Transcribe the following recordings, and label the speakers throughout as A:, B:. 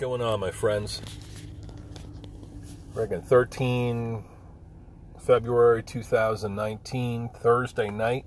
A: going on, my friends? Reckon 13 February 2019, Thursday night.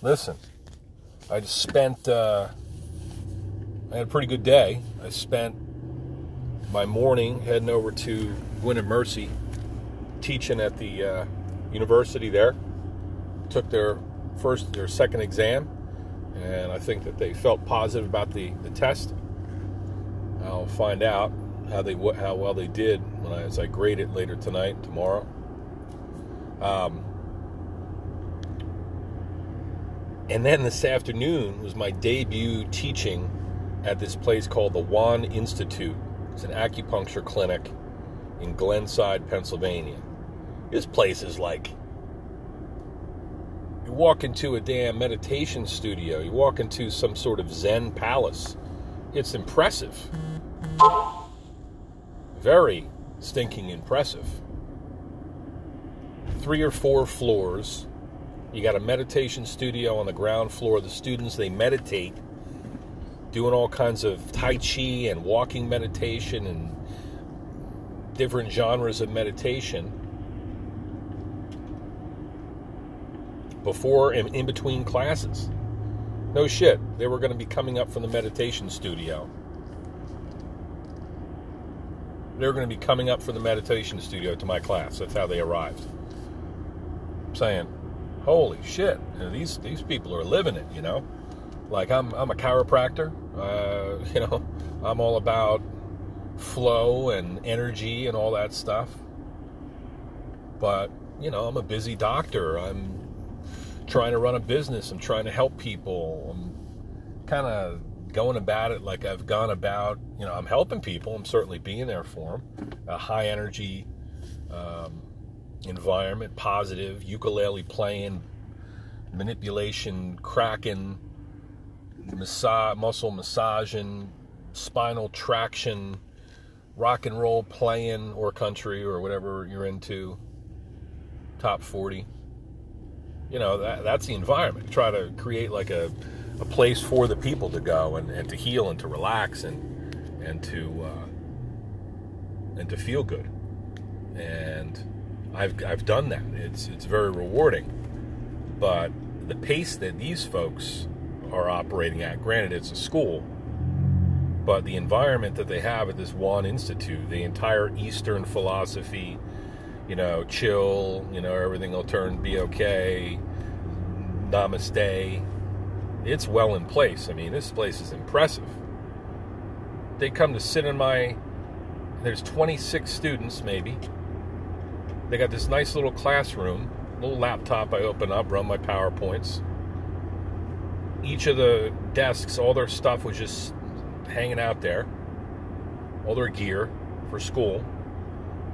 A: Listen, I just spent, uh, I had a pretty good day. I spent my morning heading over to Gwynedd Mercy, teaching at the uh, university there. Took their first, their second exam, and I think that they felt positive about the, the test. I'll find out how they how well they did when I, as I grade it later tonight, tomorrow. Um, and then this afternoon was my debut teaching at this place called the Won Institute. It's an acupuncture clinic in Glenside, Pennsylvania. This place is like you walk into a damn meditation studio. You walk into some sort of Zen palace. It's impressive. Very stinking impressive. Three or four floors. You got a meditation studio on the ground floor. The students, they meditate, doing all kinds of Tai Chi and walking meditation and different genres of meditation. Before and in between classes. No shit. They were going to be coming up from the meditation studio they're going to be coming up from the meditation studio to my class. That's how they arrived. I'm saying, holy shit, these these people are living it. You know, like I'm I'm a chiropractor. Uh, you know, I'm all about flow and energy and all that stuff. But you know, I'm a busy doctor. I'm trying to run a business. I'm trying to help people. I'm kind of going about it like I've gone about, you know, I'm helping people. I'm certainly being there for them. A high energy um, environment, positive, ukulele playing, manipulation, cracking, massage, muscle massaging, spinal traction, rock and roll playing or country or whatever you're into. Top 40. You know, that, that's the environment. Try to create like a a place for the people to go and, and to heal and to relax and and to uh, and to feel good. And I've I've done that. It's it's very rewarding. But the pace that these folks are operating at, granted it's a school, but the environment that they have at this Won Institute, the entire Eastern philosophy, you know, chill, you know, everything will turn be okay, namaste, it's well in place. I mean, this place is impressive. They come to sit in my. There's 26 students, maybe. They got this nice little classroom, little laptop I open up, run my PowerPoints. Each of the desks, all their stuff was just hanging out there. All their gear for school.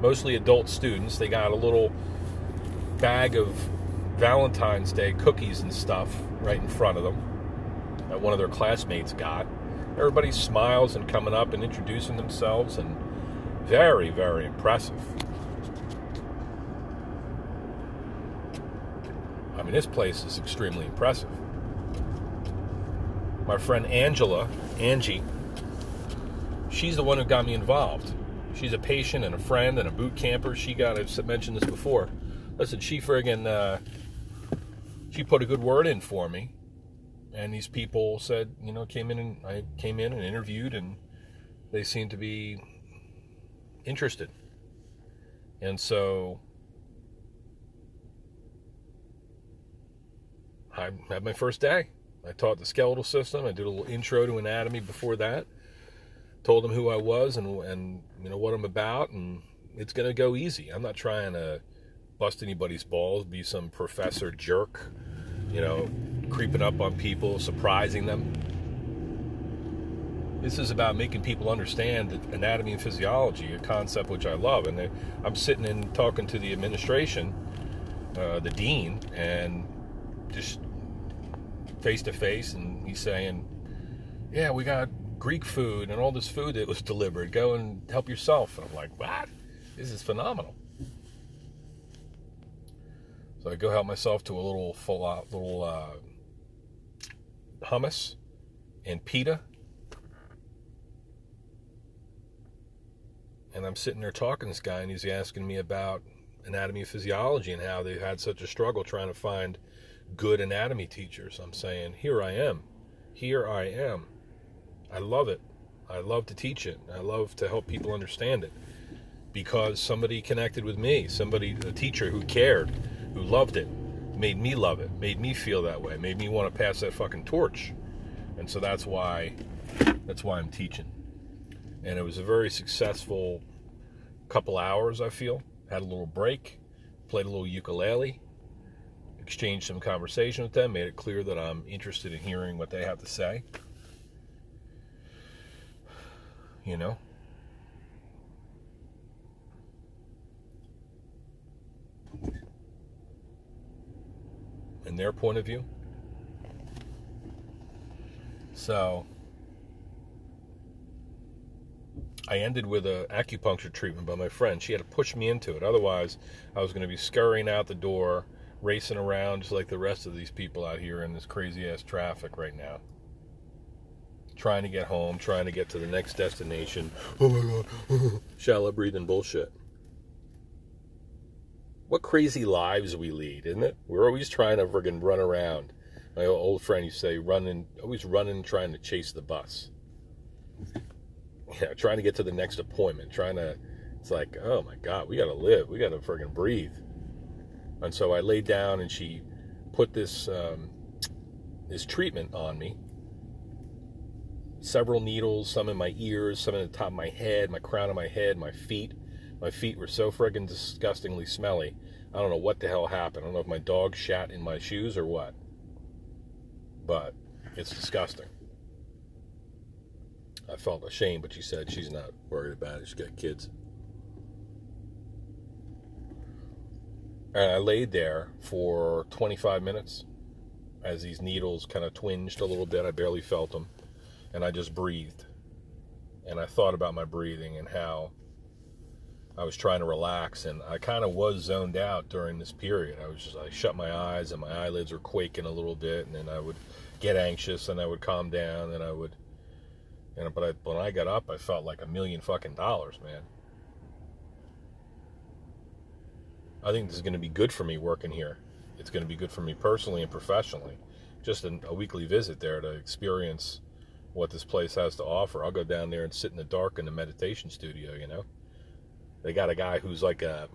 A: Mostly adult students. They got a little bag of Valentine's Day cookies and stuff right in front of them that one of their classmates got. Everybody smiles and coming up and introducing themselves, and very, very impressive. I mean, this place is extremely impressive. My friend Angela, Angie, she's the one who got me involved. She's a patient and a friend and a boot camper. She got, I've mentioned this before. Listen, she friggin', uh, she put a good word in for me and these people said, you know, came in and I came in and interviewed, and they seemed to be interested. And so I had my first day. I taught the skeletal system. I did a little intro to anatomy before that. Told them who I was and and you know what I'm about, and it's to go easy. I'm not trying to bust anybody's balls, be some professor jerk, you know, creeping up on people, surprising them. This is about making people understand that anatomy and physiology, a concept which I love. And I'm sitting and talking to the administration, uh, the dean, and just face to face, and he's saying, "Yeah, we got Greek food and all this food that was delivered. Go and help yourself." And I'm like, "What? This is phenomenal." So I go help myself to a little full out little uh, hummus and pita. and I'm sitting there talking to this guy, and he's asking me about anatomy and physiology and how they've had such a struggle trying to find good anatomy teachers. I'm saying, here I am. Here I am. I love it. I love to teach it. I love to help people understand it because somebody connected with me, somebody, a teacher who cared, who loved it, made me love it, made me feel that way, made me want to pass that fucking torch. And so that's why, that's why I'm teaching. And it was a very successful couple hours, I feel. Had a little break, played a little ukulele, exchanged some conversation with them, made it clear that I'm interested in hearing what they have to say. You know? In their point of view. So, I ended with a acupuncture treatment by my friend. She had to push me into it. Otherwise, I was going to be scurrying out the door, racing around just like the rest of these people out here in this crazy ass traffic right now. Trying to get home, trying to get to the next destination. Oh my god, shallow breathing bullshit. What crazy lives we lead, isn't it? We're always trying to friggin' run around. My old friend used to say, running, always running, trying to chase the bus yeah, trying to get to the next appointment, trying to, it's like, oh my God, we got to live. We got to friggin' breathe. And so I laid down and she put this, um, this treatment on me. Several needles, some in my ears, some in the top of my head, my crown of my head, my feet. My feet were so friggin' disgustingly smelly. I don't know what the hell happened. I don't know if my dog shat in my shoes or what. But it's disgusting. I felt ashamed, but she said she's not worried about it. She's got kids. And I laid there for 25 minutes as these needles kind of twinged a little bit. I barely felt them. And I just breathed. And I thought about my breathing and how I was trying to relax. And I kind of was zoned out during this period. I was just, I shut my eyes and my eyelids were quaking a little bit. And then I would get anxious and I would calm down and I would and but I, when I got up, I felt like a million fucking dollars, man. I think this is going to be good for me working here. It's going to be good for me personally and professionally. Just a, a weekly visit there to experience what this place has to offer. I'll go down there and sit in the dark in the meditation studio, you know. They got a guy who's like a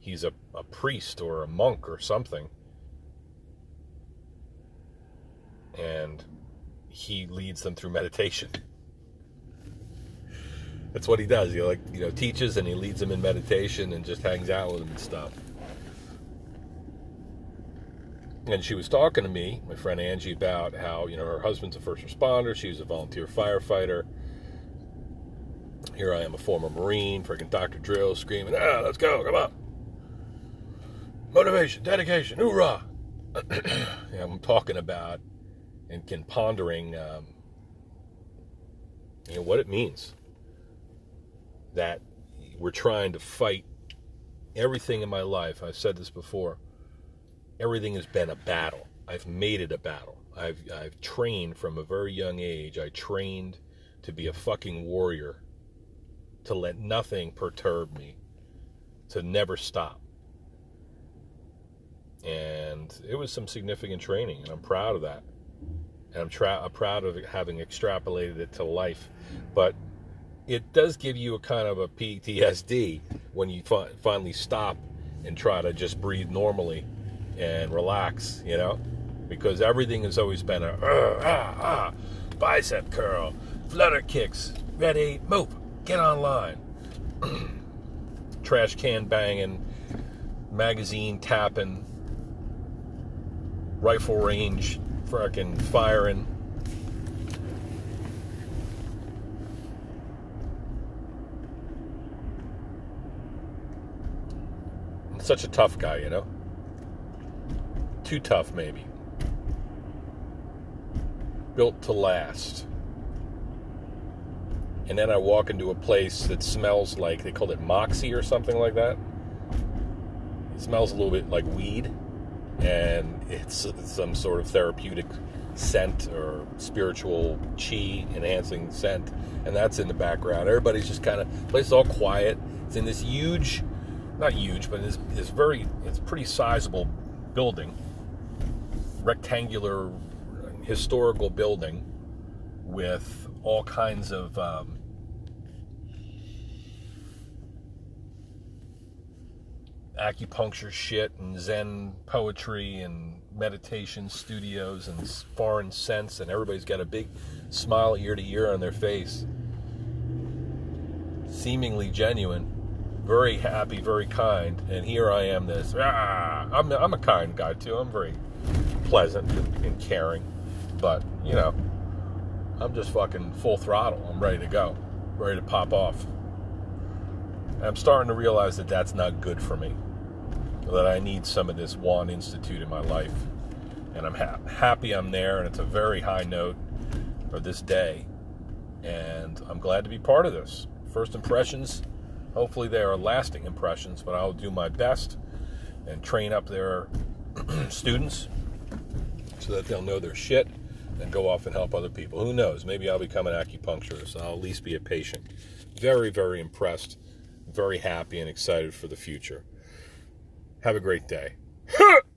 A: he's a, a priest or a monk or something. And he leads them through meditation. That's what he does. He like you know teaches and he leads them in meditation and just hangs out with them and stuff. And she was talking to me, my friend Angie, about how you know her husband's a first responder. She's a volunteer firefighter. Here I am, a former Marine, freaking Dr. Drill, screaming, "Ah, let's go! Come on!" Motivation, dedication, hoorah! yeah, I'm talking about and can pondering um, you know what it means that we're trying to fight everything in my life i've said this before everything has been a battle i've made it a battle i've i've trained from a very young age i trained to be a fucking warrior to let nothing perturb me to never stop. And it was some significant training and i'm proud of that. And I'm, tra- I'm proud of having extrapolated it to life. But it does give you a kind of a PTSD when you fi- finally stop and try to just breathe normally and relax, you know, because everything has always been a uh, bicep curl, flutter kicks, ready, move, get online, trash can banging, magazine tapping, rifle range fucking firing. I'm Such a tough guy, you know? Too tough, maybe. Built to last. And then I walk into a place that smells like, they called it Moxie or something like that. It smells a little bit like weed and it's some sort of therapeutic scent or spiritual chi enhancing scent, and that's in the background. Everybody's just kind of place is all quiet. It's in this huge, not huge, but it's, it's very, it's pretty sizable building, rectangular, historical building with all kinds of um, acupuncture shit and Zen poetry and meditation studios and foreign scents, and everybody's got a big smile ear to ear on their face. Seemingly genuine, very happy, very kind, and here I am. This, ah, I'm, I'm a kind guy too. I'm very pleasant and caring, but you know, I'm just fucking full throttle. I'm ready to go, ready to pop off. I'm starting to realize that that's not good for me that I need some of this Won Institute in my life. And I'm ha- happy I'm there, and it's a very high note for this day. And I'm glad to be part of this. First impressions, hopefully they are lasting impressions, but I'll do my best and train up their students so that they'll know their shit and go off and help other people. Who knows? Maybe I'll become an acupuncturist. I'll at least be a patient. Very, very impressed, very happy, and excited for the future. Have a great day.